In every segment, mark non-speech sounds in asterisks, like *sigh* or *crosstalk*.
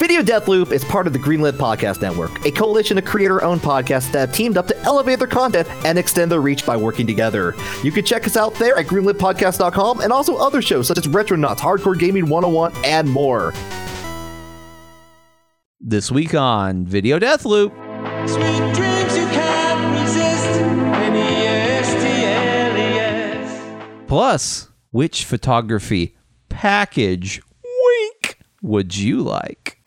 Video Deathloop is part of the Greenlit Podcast Network, a coalition of creator owned podcasts that have teamed up to elevate their content and extend their reach by working together. You can check us out there at greenlitpodcast.com and also other shows such as Retronauts, Hardcore Gaming 101, and more. This week on Video Deathloop. Sweet dreams you can't resist. N-E-S-T-L-E-S. Plus, which photography package wink would you like?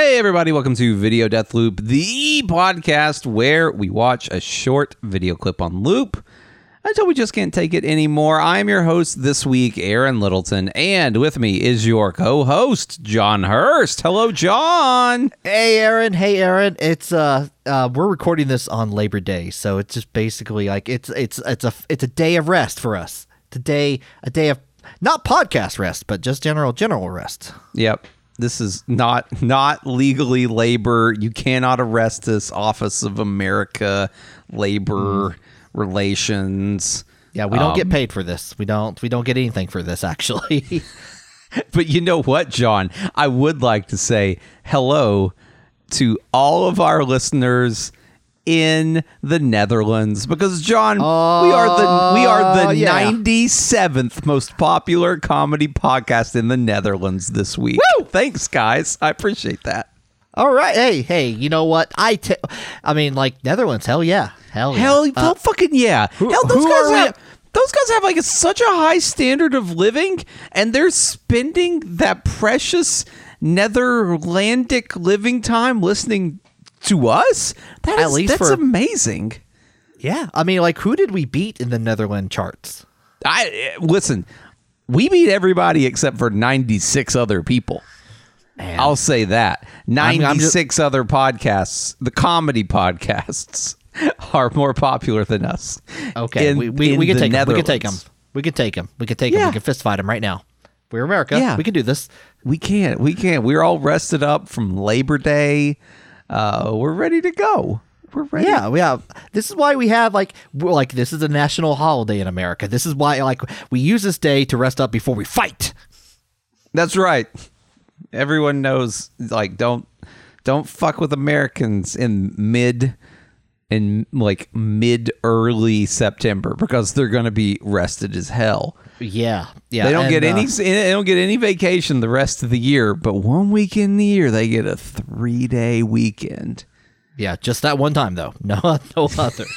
Hey, everybody, welcome to Video Death Loop, the podcast where we watch a short video clip on loop until we just can't take it anymore. I'm your host this week, Aaron Littleton, and with me is your co host, John Hurst. Hello, John. Hey Aaron, hey Aaron. It's uh uh we're recording this on Labor Day, so it's just basically like it's it's it's a it's a day of rest for us. Today a day of not podcast rest, but just general general rest. Yep. This is not not legally labor. You cannot arrest this Office of America Labor Relations. Yeah, we don't Um, get paid for this. We don't we don't get anything for this actually. *laughs* But you know what, John? I would like to say hello to all of our listeners in the Netherlands because John, we are the we are the Oh, yeah. 97th most popular comedy podcast in the Netherlands this week. Woo! Thanks guys. I appreciate that. All right. Hey, hey, you know what? I t- I mean like Netherlands, hell yeah. Hell yeah. Hell, Uh, hell fucking yeah. Hell, those guys have those guys have like a, such a high standard of living, and they're spending that precious Netherlandic living time listening to us. That At is- least that's for- amazing. yeah. I mean like who did we beat in the Netherlands charts? I listen. We beat everybody except for ninety six other people. Man. I'll say that I'm just- other podcasts, the comedy podcasts, *laughs* are more popular than us. Okay, in- we, we, in we can the take him. We can take them. We can take them. We can take. Yeah. We can fist fight them right now. We're America. Yeah. We can do this. We can't. We can't. We're all rested up from Labor Day. Uh, we're ready to go. We're ready. Yeah, we have. This is why we have like we're like this is a national holiday in America. This is why like we use this day to rest up before we fight. that's right. Everyone knows. Like, don't don't fuck with Americans in mid in like mid early September because they're gonna be rested as hell. Yeah, yeah. they don't and, get any. uh, They don't get any vacation the rest of the year. But one week in the year, they get a three day weekend. Yeah, just that one time though. *laughs* No, no others.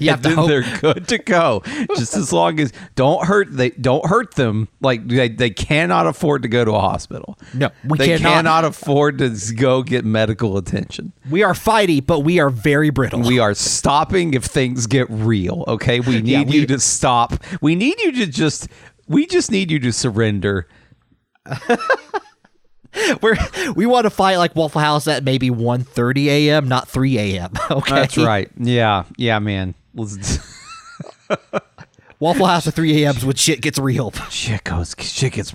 you have to hope. they're good to go. Just as long as don't hurt they don't hurt them. Like they, they cannot afford to go to a hospital. No, we they cannot. cannot afford to go get medical attention. We are fighty, but we are very brittle. We are stopping if things get real. Okay, we need we- you to stop. We need you to just. We just need you to surrender. *laughs* *laughs* We're we want to fight like Waffle House at maybe 1.30 a.m., not 3 a.m. *laughs* Okay, That's right. Yeah, yeah, man. *laughs* Waffle House at 3 a.m. is when shit gets real. shit goes shit gets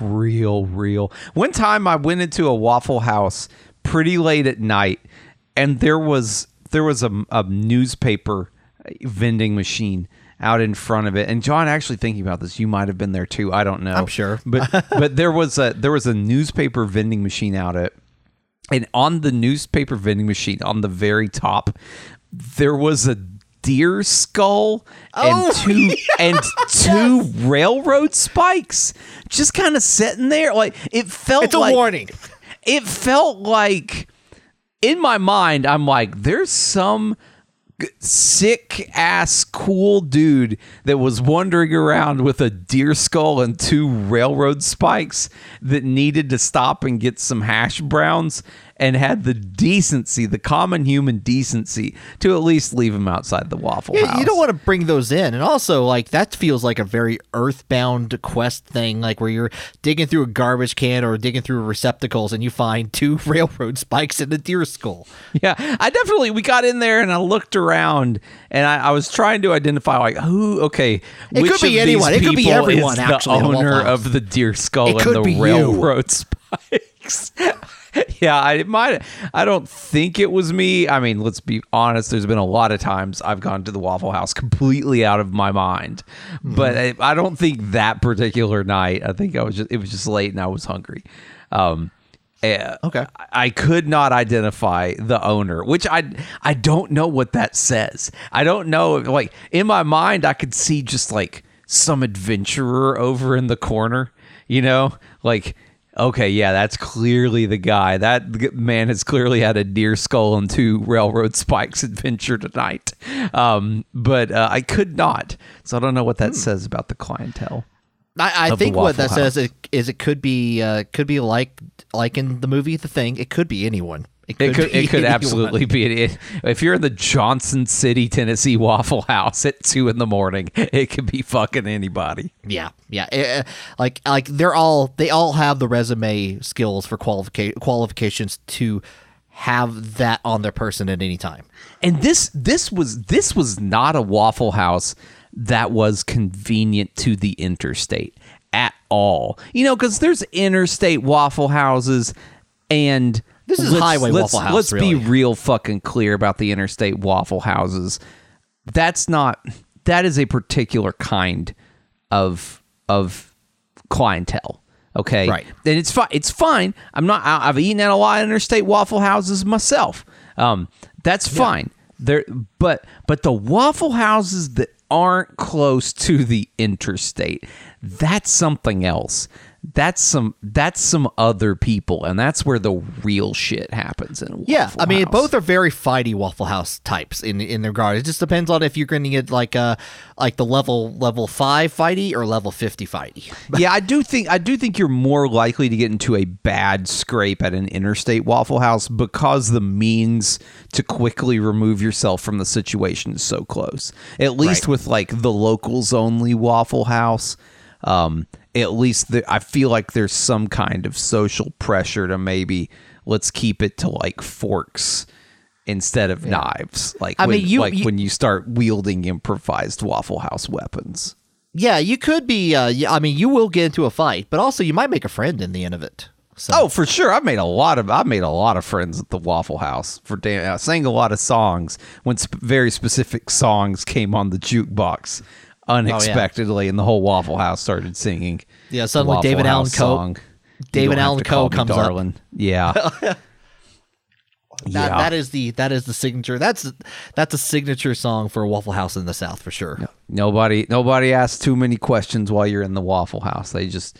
real real one time i went into a waffle house pretty late at night and there was there was a, a newspaper vending machine out in front of it. And john actually thinking about this you might have been there too. I don't know. I'm sure. *laughs* but *laughs* but there was a there was a newspaper vending machine out at and on the newspaper vending machine on the very top there was a deer skull and Oh, two *laughs* and two railroad spikes just kind of sitting there. Like it felt It's a like warning. it felt like in my mind i'm like there's some sick ass cool dude that was wandering around with a deer skull and two railroad spikes that needed to stop and get some hash browns and had the decency the common human decency to at least leave him outside the waffle Yeah, house you don't want to bring those in, and also like that feels like a very earthbound quest thing, like where you're digging through a garbage can or digging through receptacles, and you find *laughs* two railroad spikes and a deer skull. Yeah, I definitely we got in there and I looked around and I, I was trying to identify like who okay It which could be anyone. It could be everyone, actually, the owner of the deer skull It and could the be you. railroad *laughs* spikes. *laughs* yeah, I might. I don't think it was me. I mean, let's be honest. There's been a lot of times I've gone to the Waffle House completely out of my mind, but I, I don't think that particular night. I think I was just. It was just late and I was hungry. Um, eh, Okay. I- I could not identify the owner, which I I don't know what that says. I don't know. if, Like in my mind, I could see just like some adventurer over in the corner. You know, like okay, yeah, that's clearly the guy. That man has clearly had a deer skull and two railroad *laughs* spikes adventure tonight. Um, but uh, I could not, so I don't know what that says about the clientele. I, I think what that Waffle says is, is it could be uh, could be like like in the movie The Thing. It could be anyone. It could be it could *laughs* absolutely be it. If you're in the Johnson City, Tennessee Waffle House at two in the morning, it could be fucking anybody. Yeah, yeah. Eh, eh, like like they're all they all have the resume skills for qualifica- qualifications to have that on their person at any time. And this this was this was not a Waffle House that was convenient to the interstate at all. You know, because there's interstate Waffle Houses, and This is let's- highway let's- Waffle House, Let's really. be real fucking clear about the interstate Waffle Houses. That's not that is a particular kind of of clientele. Okay, Right. and it's fine. It's fine. I'm not. I- I've eaten at a lot of interstate Waffle Houses myself. Um, that's fine. There, but but the Waffle Houses that aren't close to the interstate, that's something else. That's some that's some other people, and that's where the real shit happens. In Yeah, I mean both are very fighty Waffle House types in in their regard. It just depends on if you're going to get like uh like the level level five fighty or level fifty fighty. *laughs* yeah, I do think I do think you're more likely to get into a bad scrape at an interstate Waffle House because the means to quickly remove yourself from the situation is so close. At least Right. with like the locals only Waffle House, um, at least the, I feel like there's some kind of social pressure to maybe let's keep it to like forks instead of knives. Like I when, mean, you- like you- when you start wielding improvised Waffle House weapons. Yeah, you could be. Uh, yeah, I mean, you will get into a fight, but also you might make a friend in the end of it. So, Oh, for sure. I've made a lot of I've made a lot of friends at the Waffle House for dan- I sang a lot of songs when sp- very specific songs came on the jukebox unexpectedly, and the whole Waffle House started singing. Yeah, suddenly Waffle David Allan Coe- song. David Allan Coe comes up. darling. Yeah, *laughs* that, yeah. that is the that is the signature. That's that's a signature song for a Waffle House in the South for sure. nobody nobody asks too many questions while you're in the Waffle House. They just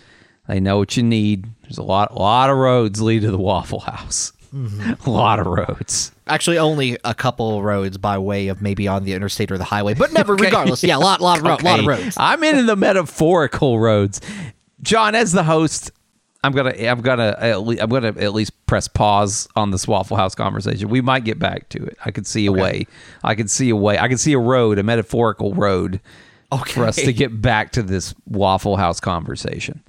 they know what you need. There's a lot a lot of roads lead to the Waffle House. Mm-hmm. *laughs* a lot of roads. Actually, only a couple roads by way of maybe on the interstate or the highway, but never. *laughs* Regardless, yeah, a lot, lot of, ro- lot of roads. I'm into the metaphorical roads. John, as the host, I'm gonna I'm gonna at le- I'm gonna at least press pause on this Waffle House conversation. We might get back to it. I could see a way. I could see a way. I could see a road, a metaphorical road, for us to get back to this Waffle House conversation.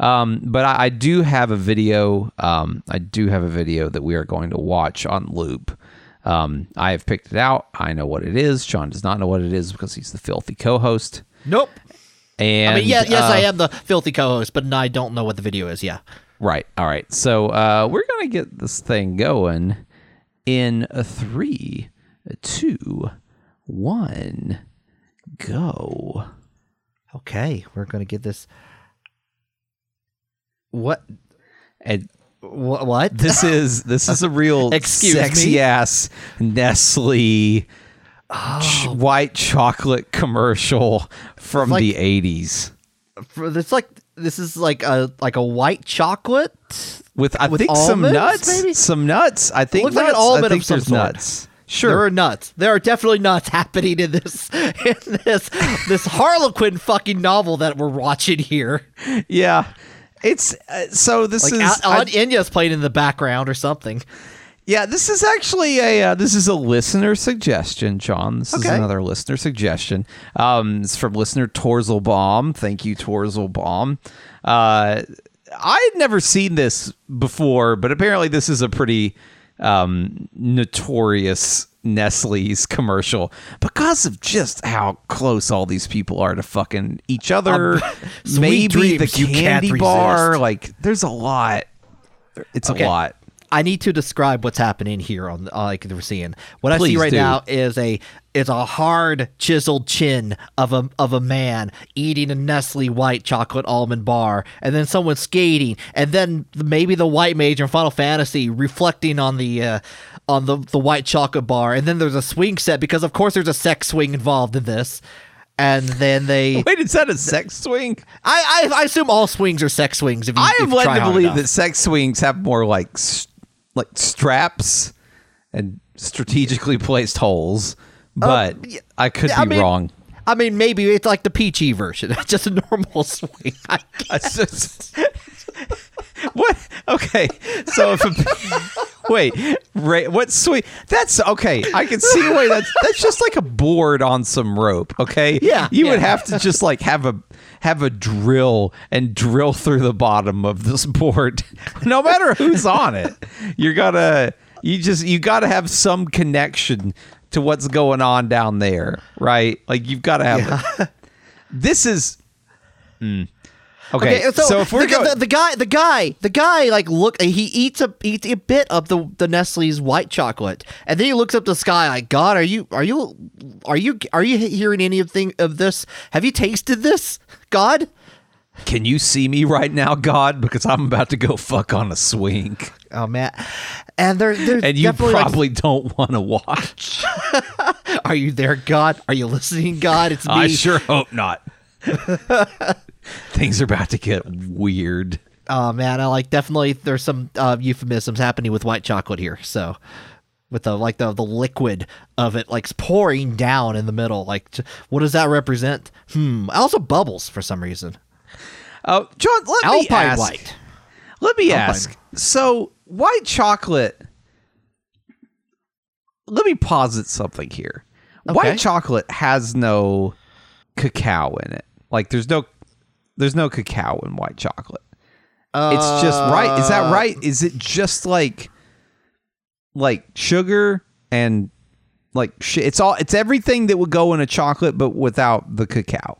Um, but I, I do have a video. Um, I do have a video that we are going to watch on loop. Um, I have picked it out. I know what it is. John does not know what it is because he's the filthy co-host. Nope. And I mean, yeah, yes, uh, I am the filthy co-host, but I don't know what the video is. Yeah. Right. All right. So uh, we're gonna get this thing going in a three, a two, one, go. Okay, we're gonna get this. What? And What? what? this is this is a real *laughs* Excuse sexy me? ass Nestle Oh. ch- white chocolate commercial from like- the eighties. It's like this is like a like a white chocolate. With I with think some nuts, maybe? some nuts. I think Looks like an nuts. almond I of think some there's sort. nuts. Sure. There are nuts. There are definitely nuts *laughs* happening in this in this this Harlequin fucking novel that we're watching here. Yeah, it's uh, so. This Like is Aunt, I- Aunt Enya's playing in the background or something. yeah. This is actually a uh, this is a listener suggestion, John. This is another listener suggestion. Um, it's from listener Torzelbaum. Thank you, Torzelbaum. Uh, I had never seen this before, but apparently this is a pretty um, notorious Nestle's commercial because of just how close all these people are to fucking each other. Um, maybe the dreams you can't candy bar. Like, there's a lot. It's Okay. a lot. I need to describe what's happening here on uh, like we're seeing. What I see right do. now is a is a hard chiseled chin of a of a man eating a Nestle white chocolate almond bar, and then someone skating, and then maybe the white mage in Final Fantasy reflecting on the uh, on the the white chocolate bar, and then there's a swing set because of course there's a sex swing involved in this. And then they, *laughs* Wait, is that a sex swing? I, I I assume all swings are sex swings. If you, I am led to believe enough. that sex swings have more like like straps and strategically placed holes, uh, but yeah, I could be I mean, wrong. I mean, maybe it's like the peachy version. It's *laughs* just a normal swing. I *laughs* just- what? Okay, so if a, wait, Ray, what sweet? That's okay. I can see why that's that's just like a board on some rope. Okay, Yeah, you would have to just like have a have a drill and drill through the bottom of this board, *laughs* no matter who's on it. You're gonna you just you got to have some connection to what's going on down there, right? Like you've got to have. *laughs* This is. mm. Okay, so, if we're the, going, the, the guy, the guy, the guy, like look, he eats a eats a bit of the the Nestle's white chocolate, and then he looks up the sky like, God, are you are you are you are you hearing anything of this? Have you tasted this, God? Can you see me right now, God? Because I'm about to go fuck on a swing. Oh man, and there, there's And you definitely like, probably don't want to watch. *laughs* are you there, God? Are you listening, God? It's me. I sure hope not. *laughs* *laughs* Things are about to get weird. Oh man, I like definitely there's some uh, euphemisms happening with white chocolate here. So with the like the the liquid of it like pouring down in the middle, like what does that represent? Hmm. Also bubbles for some reason. Oh, John, let me Alpine ask. white. Let me Alpine. ask. So, white chocolate. Let me posit something here. Okay. White chocolate has no cacao in it. Like, there's no, there's no cacao in white chocolate. it's just right. Is Uh, that right? Is it just like, like sugar and like sh- it's all it's everything that would go in a chocolate, but without the cacao.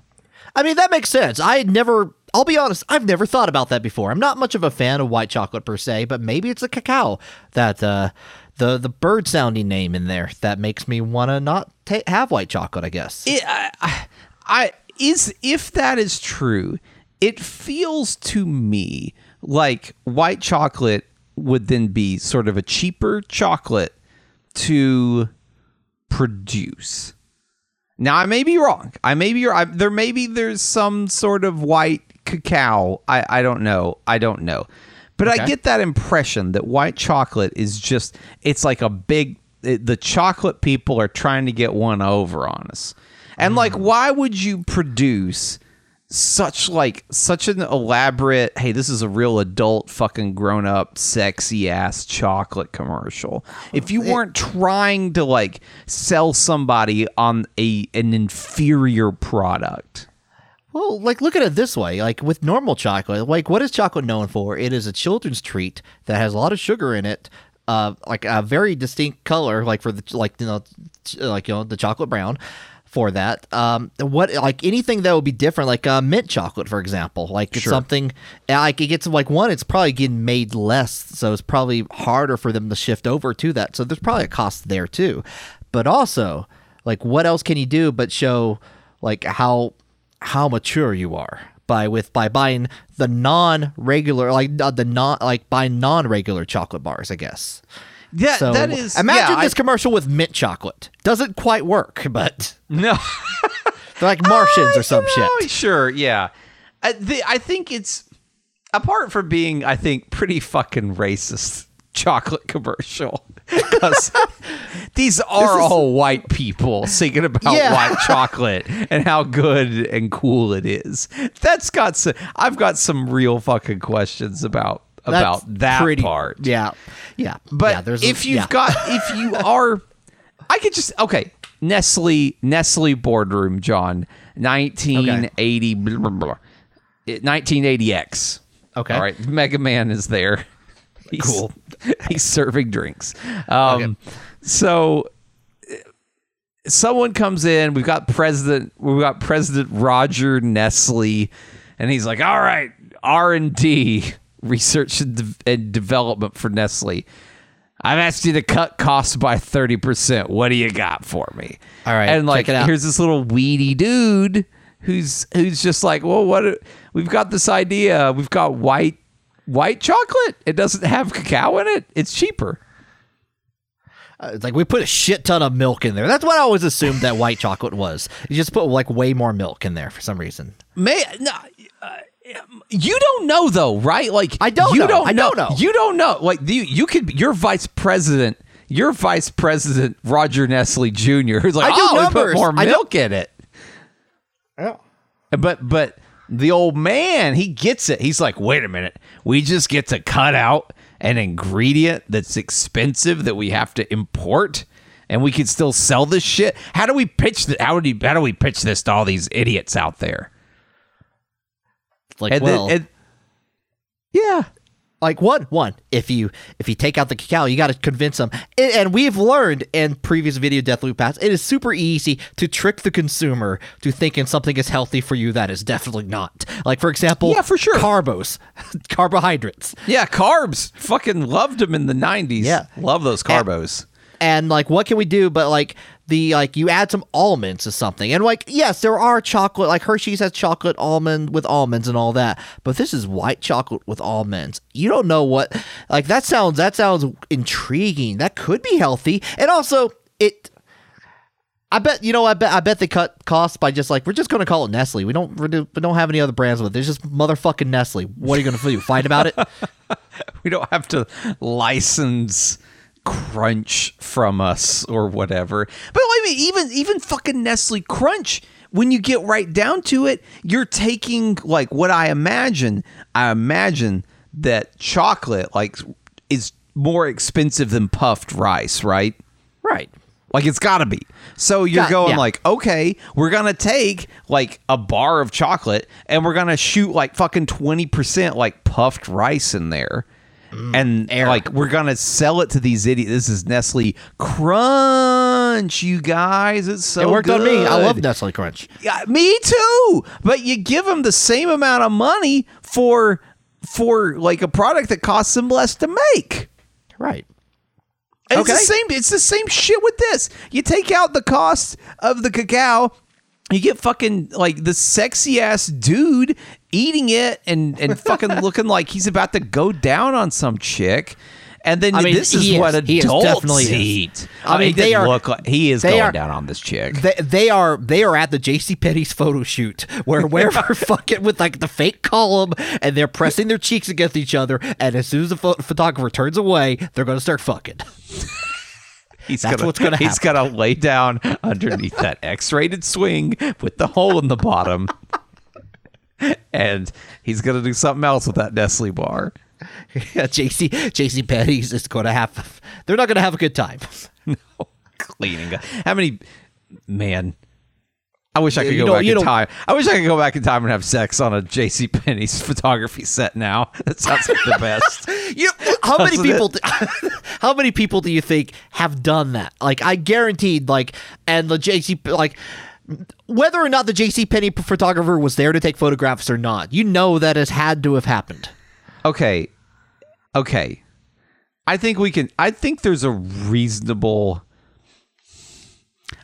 I mean that makes sense. I had never. I'll be honest. I've never thought about that before. I'm not much of a fan of white chocolate per se, but maybe it's the cacao that uh, the the bird sounding name in there that makes me want to not ta- have white chocolate. I guess. it, I, I is if that is true, it feels to me like white chocolate would then be sort of a cheaper chocolate to produce. Now I may be wrong. I may be I, there. Maybe there's some sort of white cacao. I I don't know. I don't know. But I get that impression that white chocolate is just. It's like a big. It, the chocolate people are trying to get one over on us. And like, why would you produce such like such an elaborate? Hey, this is a real adult, fucking grown up, sexy ass chocolate commercial. If you weren't trying to like sell somebody on a an inferior product. Well, like look at it this way. Like with normal chocolate, like what is chocolate known for? It is a children's treat that has a lot of sugar in it, uh, like a very distinct color, like for the like you know, like you know the chocolate brown. For that, um, what like anything that would be different, like uh, mint chocolate, for example, like it's Sure. something uh, like it gets like one, it's probably getting made less, so it's probably harder for them to shift over to that. So there's probably a cost there too, but also like what else can you do but show like how how mature you are by with by buying the non-regular like uh, the non like buying non-regular chocolate bars i guess Yeah, so that is. imagine yeah, this I- commercial with mint chocolate doesn't quite work but *laughs* no. *laughs* they're like martians Uh, or some you know, shit Sure, yeah. I, the, I think it's apart from being, I think, pretty fucking racist chocolate commercial *laughs* because these are all white people singing about Yeah. white chocolate and how good and cool it is. That's got some. I've got some real fucking questions about about That's that pretty- part. yeah yeah But yeah, there's a- if you've yeah. got, if you *laughs* are, I could just okay. Nestle, Nestle boardroom, John, nineteen eighty, nineteen eighty X. Okay. all right. Mega Man is there. *laughs* He's, cool. *laughs* He's serving drinks. Um, so uh, someone comes in. We've got President. We've got President Roger Nestle, and he's like, "All right, R and D. research and, de- and development for Nestle. I've asked you to cut costs by 30%. What do you got for me? All right, And like, check it out. here's this little weedy dude who's who's just like, well, what? We've got this idea. We've got white white chocolate. It doesn't have cacao in it. It's cheaper. Uh, it's like we put a shit ton of milk in there. That's what I always assumed that white chocolate was. You just put like way more milk in there for some reason. May no, uh, you don't know though, right? Like I don't You know. don't I don't know. You don't know. Like you, you could. Your vice president. Your vice president Roger Nestle Jr. Who's like, I do oh, we put numbers. more I don't- milk in it. Yeah. But but the old man, he gets it. He's like, wait a minute, we just get to cut out an ingredient that's expensive that we have to import, and we can still sell this shit. How do we pitch that? How do we, how do we pitch this to all these idiots out there? Like, And well, then, and, yeah, like one one if you if you take out the cacao you got to convince them and, and we've learned in previous video deathloop paths it is super easy to trick the consumer to thinking something is healthy for you that is definitely not like for example Yeah, for sure. carbos *laughs* carbohydrates yeah, carbs. Fucking loved them in the '90s. Yeah. love those carbos. and like what can we do but like the like you add some almonds to something and like yes there are chocolate like hershey's has chocolate almond with almonds and all that but this is white chocolate with almonds you don't know what like that sounds that sounds intriguing that could be healthy and also it I bet you know. I bet. I bet they cut costs by just like we're just to call it Nestle. We don't. We don't have any other brands with it. There's just motherfucking Nestle. What are you to do? Fight about it? *laughs* we don't have to license crunch from us or whatever but i mean even even fucking nestle crunch when you get right down to it you're taking like what i imagine i imagine that chocolate like is more expensive than puffed rice right right. like it's got to be. So you're Got- going yeah. like, okay, we're gonna take like a bar of chocolate and we're gonna shoot like fucking twenty percent like puffed rice in there, and Mm, air. like we're gonna sell it to these idiots. This is Nestle Crunch, you guys. It's so it worked on me. I love. Nestle Crunch. Yeah, me too. But you give them the same amount of money for for like a product that costs them less to make. Right. And It's the same. It's the same shit with this. You take out the cost of the cacao, you get fucking like the sexy ass dude eating it and and *laughs* fucking looking like he's about to go down on some chick. And then I mean, this is what is. Is adults definitely is. eat. I mean, he they are- look like he is going are- down on this chick. They, they are they are at the JC Penney's photo shoot where wherever *laughs* fucking with like the fake column and they're pressing their cheeks against each other and as soon as the pho- photographer turns away they're gonna start fucking. *laughs* He's That's gonna, what's gonna He's gonna lay down underneath that X-rated swing with the hole in the bottom, and he's gonna do something else with that Nestle bar. *laughs* yeah, JC JC Penney's is gonna have they're not gonna have a good time. *laughs* no Cleaning. How many? Man, I wish I could You go back in time. I wish I could go back in time and have sex on a J.C. Penney's *laughs* photography set. Now that sounds like the best. You how many Doesn't people? do- how many people do you think have done that? Like I guaranteed, like and the JC like whether or not the JC Penney photographer was there to take photographs or not, you know that has had to have happened. okay. Okay. I think we can i think there's a reasonable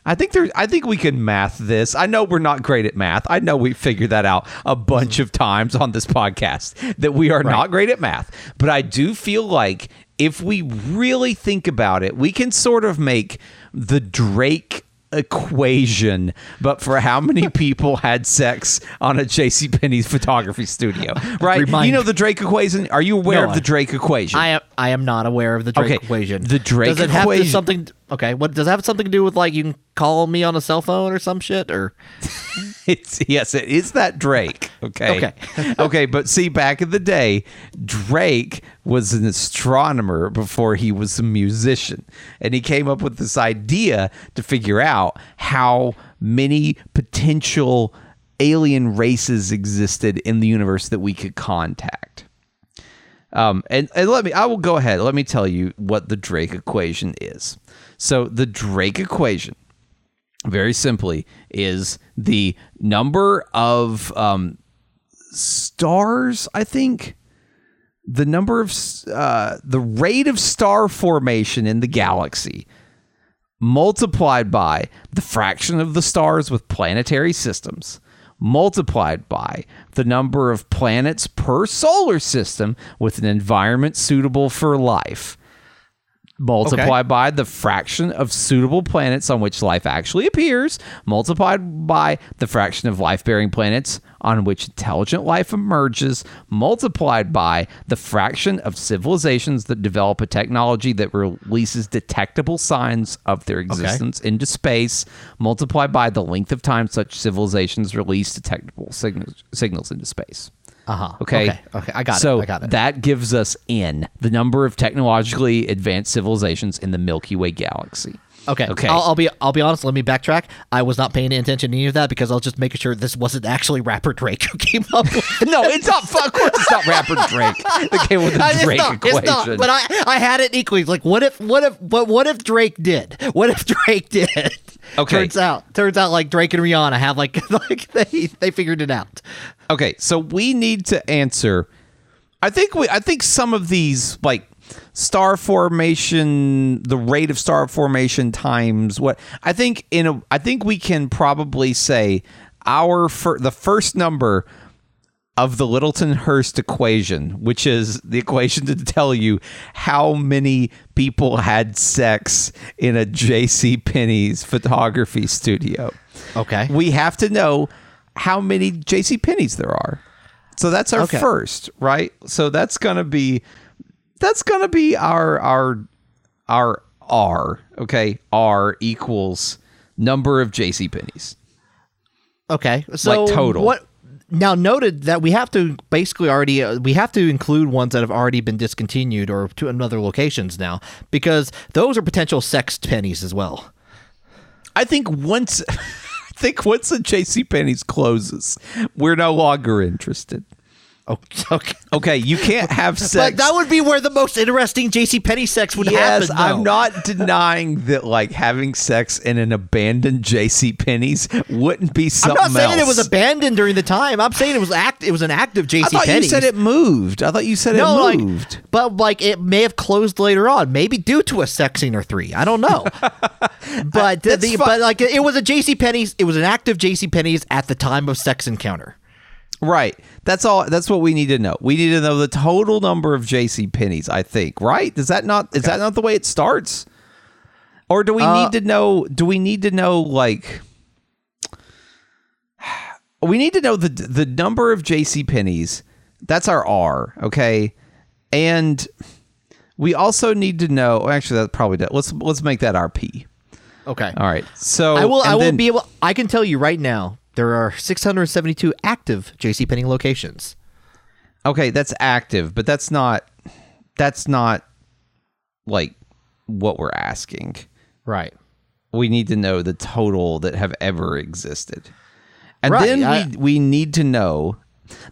i think there i think we can math this. I know we're not great at math. I know we figured that out a bunch of times on this podcast that we are not great at math. But i do feel like if we really think about it we can sort of make the drake equation, but for how many *laughs* people had sex on a J.C. Penney's photography studio, *laughs* right? Remind- you know the Drake equation. Are you aware No, of the Drake equation? I am I am not aware of the Drake Okay, equation. the Drake does it have to equation- something? Okay, what does it have something to do with like you can call me on a cell phone or some shit or *laughs* It's yes, it is that Drake. Okay. Okay. *laughs* okay, but see, back in the day, Drake was an astronomer before he was a musician. And he came up with this idea to figure out how many potential alien races existed in the universe that we could contact. Um, and, and let me, I will go ahead. Let me tell you what the Drake equation is. So, the Drake equation very simply is the number of um, stars i think. The number of uh, the rate of star formation in the galaxy multiplied by the fraction of the stars with planetary systems multiplied by the number of planets per solar system with an environment suitable for life multiplied by the fraction of suitable planets on which life actually appears, multiplied by the fraction of life bearing planets on which intelligent life emerges, multiplied by the fraction of civilizations that develop a technology that releases detectable signs of their existence into space, multiplied by the length of time such civilizations release detectable signals, signals into space. Uh-huh. Okay. Okay. Okay. I got so it. I got it. that gives us N, the number of technologically advanced civilizations in the Milky Way galaxy. Okay. Okay. I'll, I'll be I'll be honest. Let me backtrack. I was not paying attention to any of that because I was just making sure this wasn't actually rapper Drake who *laughs* came up with. *laughs* no, it's not. Of course, it's not rapper Drake that came with the *laughs* It's Drake not, equation. It's not, but I, I had it equally. Like, what if, what if, but what if Drake did? What if Drake did? Okay. Turns out, turns out, like Drake and Rihanna have like, like they, they figured it out. Okay, so we need to answer. I think we. I think some of these like star formation, the rate of star formation times what I think in a. I think we can probably say our fir- the first number of the Littleton Hurst equation, which is the equation to tell you how many people had sex in a J.C. Penney's photography studio. Okay. We have to know how many J.C. Penney's there are. So that's our Okay. first, right? So that's gonna be that's gonna be our our our R. Okay, R equals number of J.C. Penney's. Okay. So total. What? Now noted that we have to basically already uh, we have to include ones that have already been discontinued or to another locations now because those are potential sex pennies as well. I think once think once the J.C. Penney's closes, we're no longer interested. Okay. Oh, *laughs* okay. Okay, you can't have sex. But that would be where the most interesting JC Penney sex would yes, happen. I'm not denying that like having sex in an abandoned J.C. Penney's wouldn't be something. I'm not saying it was abandoned during the time. I'm saying it was act. It was an active JC I thought Penney's. you said it moved. I thought you said No, it like, moved. but like it may have closed later on, maybe due to a sex scene or three. I don't know. *laughs* but the, but like it was a JC Penney's. It was an active JC Penney's at the time of sex encounter. Right. That's all. That's what we need to know. We need to know the total number of J.C. Penney's. I think. Right? Is that not? Is that not the way it starts? Or do we Uh, need to know? Do we need to know like? We need to know the the number of J.C. Penney's. That's our R. Okay, and we also need to know. Actually, that probably does. Let's let's make that our P. Okay. All right. So I will. I will then- be able. I can tell you right now. There are 672 active JC Penney locations. Okay, that's active, but that's not that's not like what we're asking. Right. We need to know the total that have ever existed. And Right, then I- we we need to know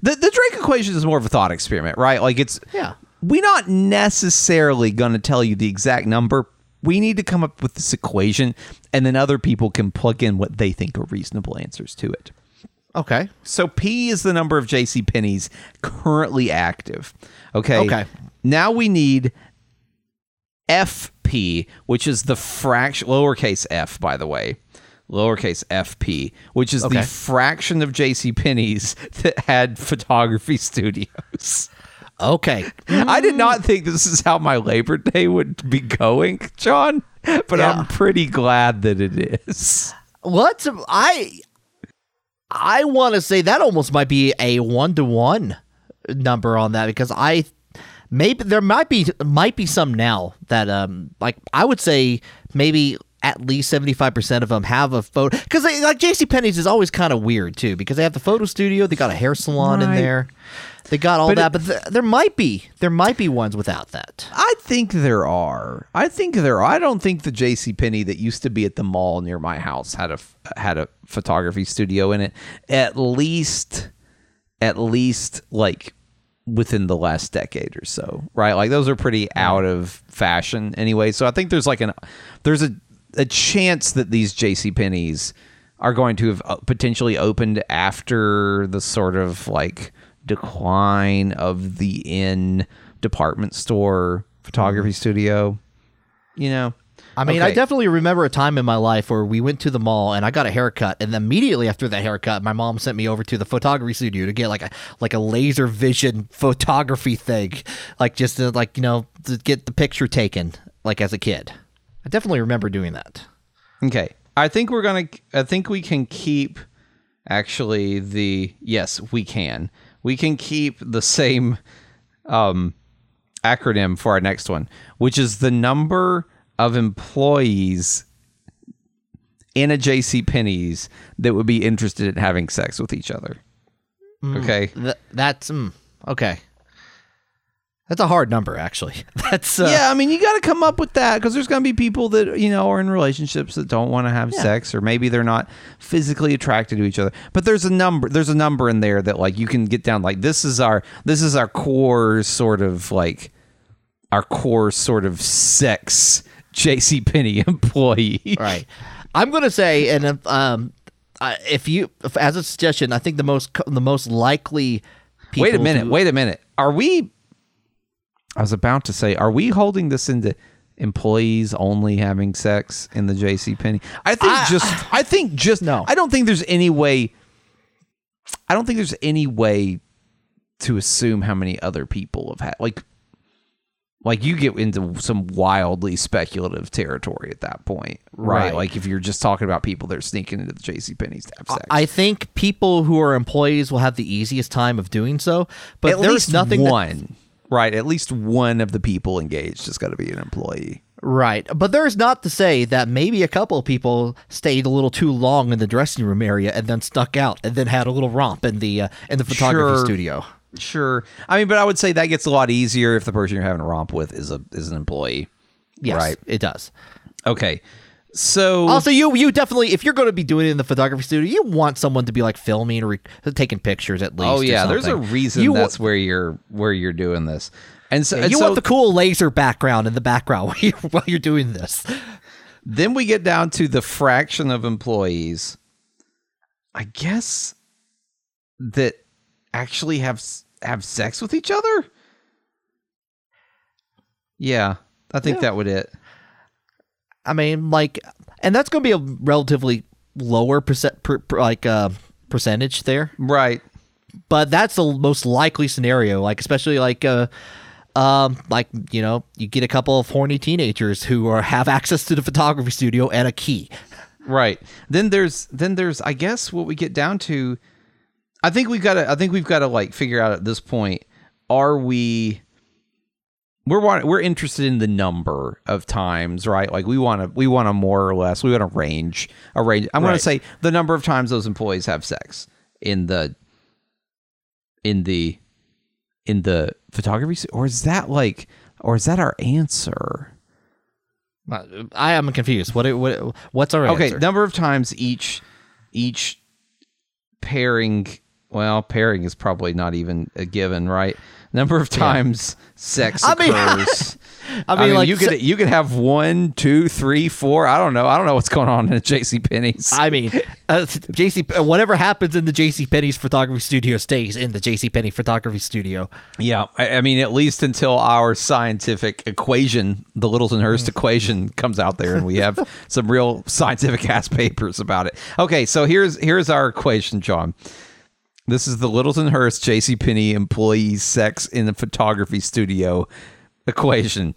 the the Drake equation is more of a thought experiment, right? Like it's Yeah. we're not necessarily going to tell you the exact number. We need to come up with this equation and then other people can plug in what they think are reasonable answers to it. Okay. So P is the number of JC Penney's currently active. Okay. Okay. Now we need FP, which is the fraction lowercase f, by the way. Lowercase FP, which is Okay. the fraction of JC Penney's *laughs* that had photography studios. Okay. I did not think this is how my Labor Day would be going, John, but Yeah. I'm pretty glad that it is. What I I want to say that almost might be a one to one number on that because I maybe there might be might be some now that um like I would say maybe at least 75% of them have a photo because like JC Penney's is always kind of weird too because they have the photo studio they got a hair salon in there they got all But that it- but th- there might be there might be ones without that I think there are. I think there are. I don't think the J.C. Penney that used to be at the mall near my house had a had a photography studio in it. At least, at least like within the last decade or so, right? Like those are pretty out of fashion anyway. So I think there's like an there's a a chance that these J.C. Penney's are going to have uh, potentially opened after the sort of like decline of the in department store photography studio. You know, I mean, I definitely remember a time in my life where we went to the mall and I got a haircut, and immediately after that haircut, my mom sent me over to the photography studio to get like a like a laser vision *laughs* photography thing, like just to like you know to get the picture taken, like as a kid. I definitely remember doing that. Okay. I think we're going to I think we can keep actually the yes, we can. We can keep the same um acronym for our next one, which is the number of employees in a JC Penney's that would be interested in having sex with each other. Okay. Th- that's mm, okay. That's a hard number, actually. *laughs* That's uh, yeah, I mean, you got to come up with that because there's going to be people that you know are in relationships that don't want to have sex, or maybe they're not physically attracted to each other. But there's a number. There's a number in there that like you can get down. Like this is our this is our core sort of like our core sort of sex J.C. Penney *laughs* employee. right. I'm gonna say, and if, um, if you if, as a suggestion, I think the most the most likely. People Wait a minute. to- Wait a minute. Are we? I was about to say, are we holding this into employees only having sex in the J.C. Penney? I think just. I think just. No. I don't think there's any way. I don't think there's any way to assume how many other people have had like. Like you get into some wildly speculative territory at that point, right? Right. Like if you're just talking about people that are sneaking into the J.C. Penney's to have sex. I think people who are employees will have the easiest time of doing so, but at there's nothing that- one right at least one of the people engaged has got to be an employee right. But there's not to say that maybe a couple of people stayed a little too long in the dressing room area and then stuck out and then had a little romp in the uh, in the photography Sure. studio. sure i mean but i would say that gets a lot easier if the person you're having a romp with is a is an employee Yes, Right. it does. okay so Also, you you definitely if you're going to be doing it in the photography studio, you want someone to be like filming or re- taking pictures at least. oh yeah there's a reason You that's where you're where you're doing this. And so, Yeah, and you so want the cool laser background in the background *laughs* while you're, while you're doing this. then we get down to the fraction of employees. I guess that actually have have sex with each other? Yeah i think that would it I mean, like, and that's going to be a relatively lower percent, per, per- like, uh, percentage there. right But that's the most likely scenario. Like, especially like, uh, um, like you know, you get a couple of horny teenagers who are have access to the photography studio and a key. Right. Then there's then there's I guess what we get down to I think we've got to I think we've got to like figure out at this point are we we're want, we're interested in the number of times, right? Like we want to we want to more or less we want a range a range. I'm going Right. to say the number of times those employees have sex in the in the in the photography or is that like or is that our answer? Uh, I am confused. What what what's our okay answer? number of times each each pairing well pairing is probably not even a given right? Number of times sex I mean- occurs. *laughs* I mean, like you could you could have one two three four i don't know. I don't know what's going on in jc penney's. I mean, uh, JC, uh, whatever happens in the JC Penney's photography studio stays in the JC Penney photography studio. yeah I, I mean at least until our scientific equation the littleton hurst Mm. equation comes out there and we have *laughs* some real scientific ass papers about it. Okay so here's here's our equation john This is the Littleton Hurst J.C. Penney employees sex in the photography studio equation.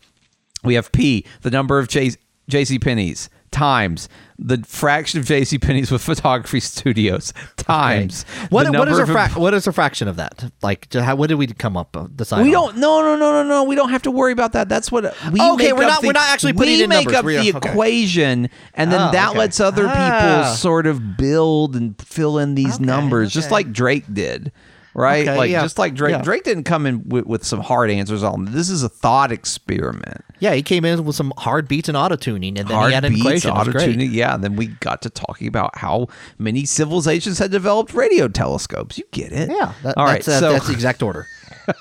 We have P, the number of J.C. Penney's times the fraction of J.C. Penney's with photography studios *laughs* times What what is a of frac- what is a fraction of that? Like, how, what did we come up uh, decide? We on? don't. No, no, no, no, no. We don't have to worry about that. That's what we. Okay, make we're up not- the- we're not actually putting we in make numbers. up We the okay. equation, and then Oh, that okay. lets other people Ah. sort of build and fill in these Okay, numbers, just like Drake did. Right, Okay, like yeah. just like Drake. Yeah. Drake didn't come in with, with some hard answers on. This is a thought experiment. Yeah, he came in with some hard beats and auto tuning, and then hard he had an beats, equation. It was great. auto-tuning. Yeah, and then we got to talking about how many civilizations had developed radio telescopes. You get it? Yeah, that, All right. that's, uh, so that's the exact order.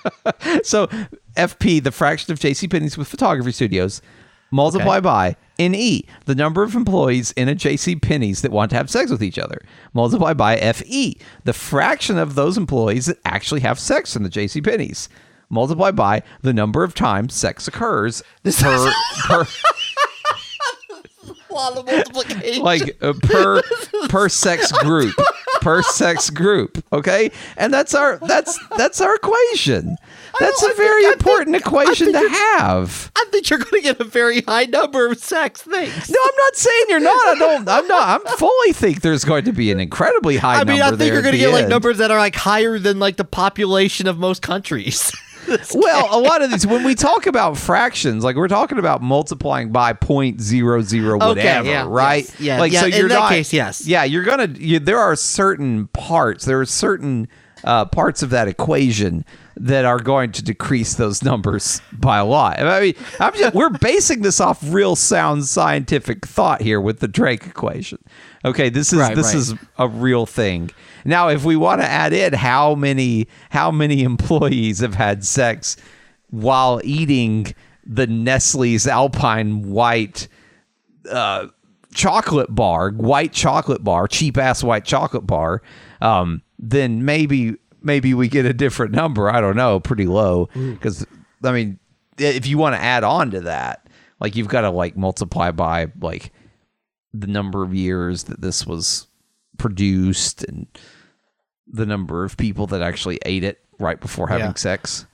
*laughs* so FP, the fraction of JC Penney's with photography studios, multiply by in E, the number of employees in a JC Penney's that want to have sex with each other. Multiply by FE, the fraction of those employees that actually have sex in the JC Penney's. Multiply by the number of times sex occurs per, per *laughs* A lot of multiplication. like uh, per *laughs* per sex group. per sex group okay? And that's our that's that's our equation. That's a very think- important think- equation to have. I think you're going to get a very high number of sex things. no i'm not saying you're not. I don't i'm not i'm *laughs* fully think there's going to be an incredibly high I mean, number I think you're going to get like numbers that are like higher than like the population of most countries. *laughs* *laughs* well a lot of these when we talk about fractions like we're talking about multiplying by point zero zero whatever yeah, right yes, yeah, like yeah, so in you're that not case, yes. yeah you're gonna you, there are certain parts there are certain uh, parts of that equation that are going to decrease those numbers by a lot i mean I'm just, we're basing this off real sound scientific thought here with the drake equation okay this is Right, this right. is a real thing. Now, if we want to add in how many how many employees have had sex while eating the Nestle's Alpine White uh, chocolate bar, white chocolate bar, cheap ass white chocolate bar, um, then maybe maybe we get a different number. I don't know, pretty low mm. because I mean, if you want to add on to that, like you've got to like multiply by like the number of years that this was produced and the number of people that actually ate it right before having Yeah. sex.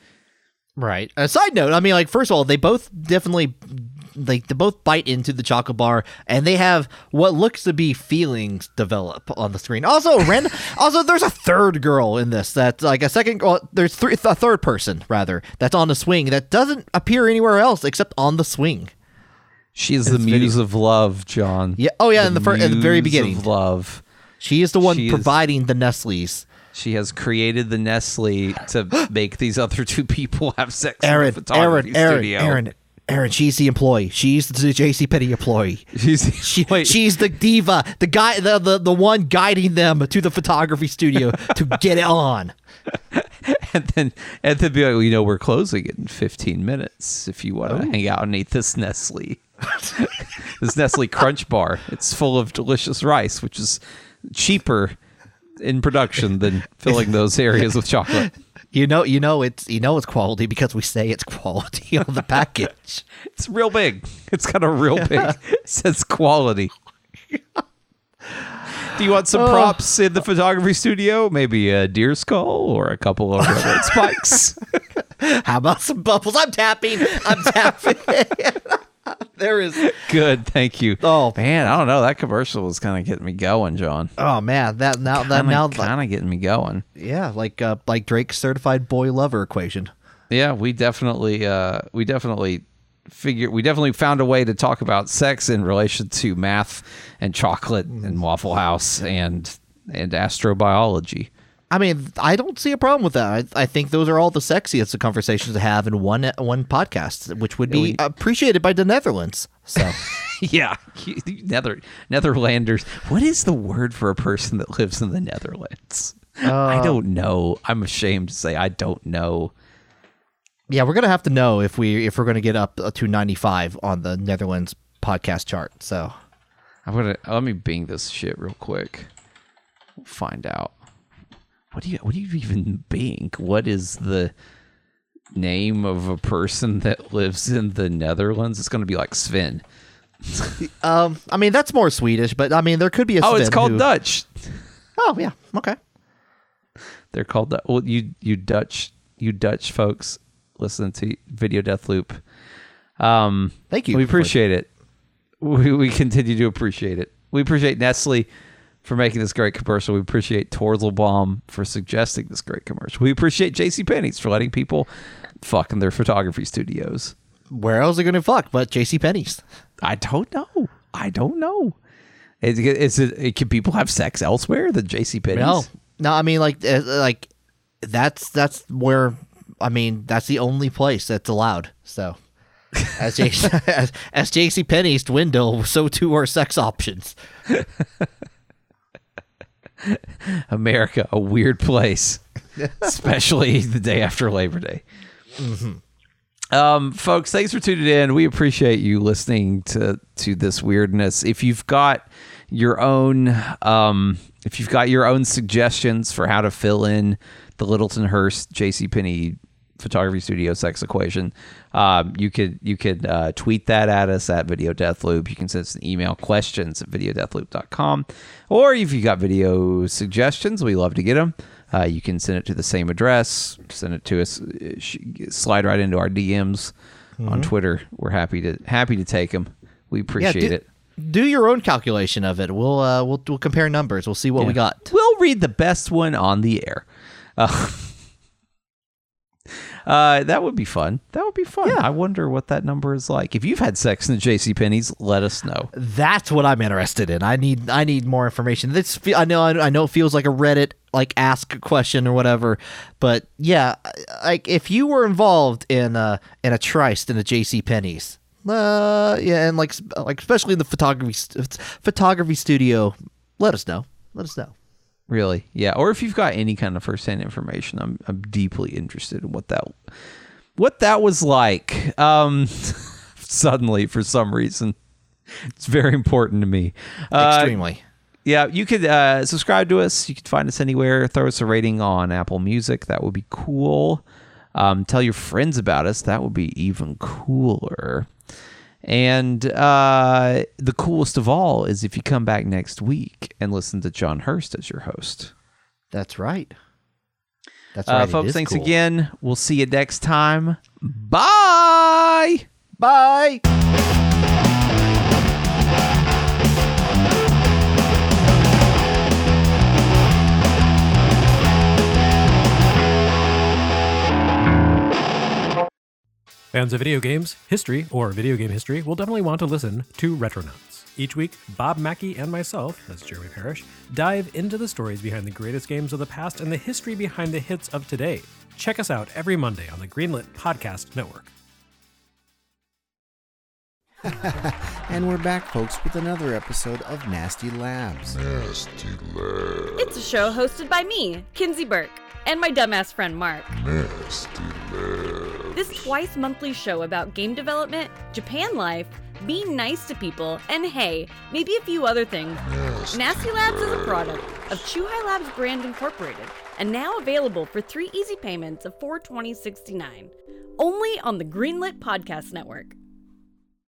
Right. A side note, I mean, like, first of all, they both definitely, like, they both bite into the chocolate bar, and they have what looks to be feelings develop on the screen. Also, random. *laughs* also, there's a third girl in this that's like a second. Well, there's three, a third person rather that's on the swing that doesn't appear anywhere else except on the swing. She is the muse of love, John. Yeah. Oh, yeah. in the fir- at the very beginning, of love. she is the one She is- providing the Nestle's. She has created the Nestle to *gasps* make these other two people have sex Aaron, in the photography Aaron, Aaron, studio. Aaron, Aaron. She's the employee. She's the J.C. Penney employee. She's, She, she's the diva, the guy, the, the the one guiding them to the photography studio to get it on. *laughs* and then and then be like, well, you know, we're closing in 15 minutes. If you want to oh. hang out and eat this Nestle, *laughs* this Nestle Crunch Bar, it's full of delicious rice, which is cheaper in production than filling those areas with chocolate. You know, you know it's you know it's quality because we say it's quality on the package. *laughs* It's real big. It's got a real big *laughs* it says quality. Do you want some oh. props in the photography studio? Maybe a deer skull or a couple of spikes. *laughs* How about some bubbles? I'm tapping. I'm tapping. *laughs* there is. Good, thank you. Oh. man, I don't know. That commercial was kind of getting me going, John. Oh man, that now that Kinda, now kind of getting me going. yeah, like uh, like Drake's certified boy lover equation. Yeah, we definitely, uh, we definitely figure, we definitely found a way to talk about sex in relation to math and chocolate and Waffle House and and astrobiology. I mean, I don't see a problem with that. I, I think those are all the sexiest of conversations to have in one one podcast, which would be appreciated by the Netherlands. So. *laughs* *laughs* yeah, Nether Netherlanders. What is the word for a person that lives in the Netherlands? I don't know. I'm ashamed to say I don't know. Yeah, we're gonna have to know if we if we're gonna get up uh, to ninety five on the Netherlands podcast chart. So I'm gonna let me bing this shit real quick. We'll find out. What do you what do you even bing? What is the name of a person *laughs* that lives in the Netherlands? It's gonna be like Sven. *laughs* um I mean that's more Swedish, but I mean there could be a Oh, it's called who- Dutch. Oh yeah, okay. They're called Du- well, you you Dutch you Dutch folks listen to Video Death Loop. Um, Thank you We appreciate it. We we continue to appreciate it. We appreciate Nestle for making this great commercial. We appreciate Torzelbaum for suggesting this great commercial. We appreciate JC Penney's for letting people fuck in their photography studios. Where else are they gonna fuck but J.C. Penney's? I don't know. I don't know. Is, is it? Can people have sex elsewhere than JC Penney's? No, no. I mean like uh, like that's that's where I mean that's the only place that's allowed. So. As, J- *laughs* as, as J.C. Penney's dwindle, so too are sex options. *laughs* *laughs* America, a weird place, *laughs* especially the day after Labor Day. Um, folks, thanks for tuning in. We appreciate you listening to to this weirdness. If you've got your own, um, if you've got your own suggestions for how to fill in the Littleton Hurst J.C. Penney photography studio sex equation, um, you could you could uh, tweet that at us at Video Death Loop. You can send us an email questions at videodeathloop.com. Or if you got video suggestions, we love to get them. Uh, you can send it to the same address. Send it to us. uh, slide right into our DMs on Twitter. We're happy to happy to take them. We appreciate do, it. Do your own calculation of it. We'll uh, we'll we'll compare numbers. We'll see what we got. We'll read the best one on the air. Uh, *laughs* uh, that would be fun. That would be fun. Yeah. I wonder what that number is like. If you've had sex in the J.C. Penney's, let us know. That's what I'm interested in. I need I need more information. This I know I know it feels like a Reddit like ask question or whatever, but yeah, like if you were involved in a in a tryst in a J.C. Penney's, uh, yeah, and like like especially in the photography st- photography studio, let us know. Let us know. Really, yeah. Or if you've got any kind of firsthand information, I'm I'm deeply interested in what that what that was like. Um, *laughs* suddenly, for some reason, it's very important to me. Uh, Extremely. Yeah, you could uh, subscribe to us. You could find us anywhere. Throw us a rating on Apple Music. That would be cool. Um, tell your friends about us. That would be even cooler. And uh, the coolest of all is if you come back next week and listen to John Hurst as your host. That's right. That's Uh, right. it folks, thanks cool. again. We'll see you next time. Bye. Bye. Fans of video games, history, or video game history will definitely want to listen to Retronauts. Each week, Bob Mackey and myself, that's Jeremy Parrish, dive into the stories behind the greatest games of the past and the history behind the hits of today. Check us out every Monday on the Greenlit Podcast Network. *laughs* And we're back, folks, with another episode of Nasty Labs. Nasty Labs. It's a show hosted by me, Kinsey Burke, and my dumbass friend Mark. This twice monthly show about game development, Japan life, being nice to people, and hey, maybe a few other things. Nasty Labs is a product of Chuhai Labs Brand Incorporated and now available for three easy payments of $420.69. Only on the Greenlit Podcast Network.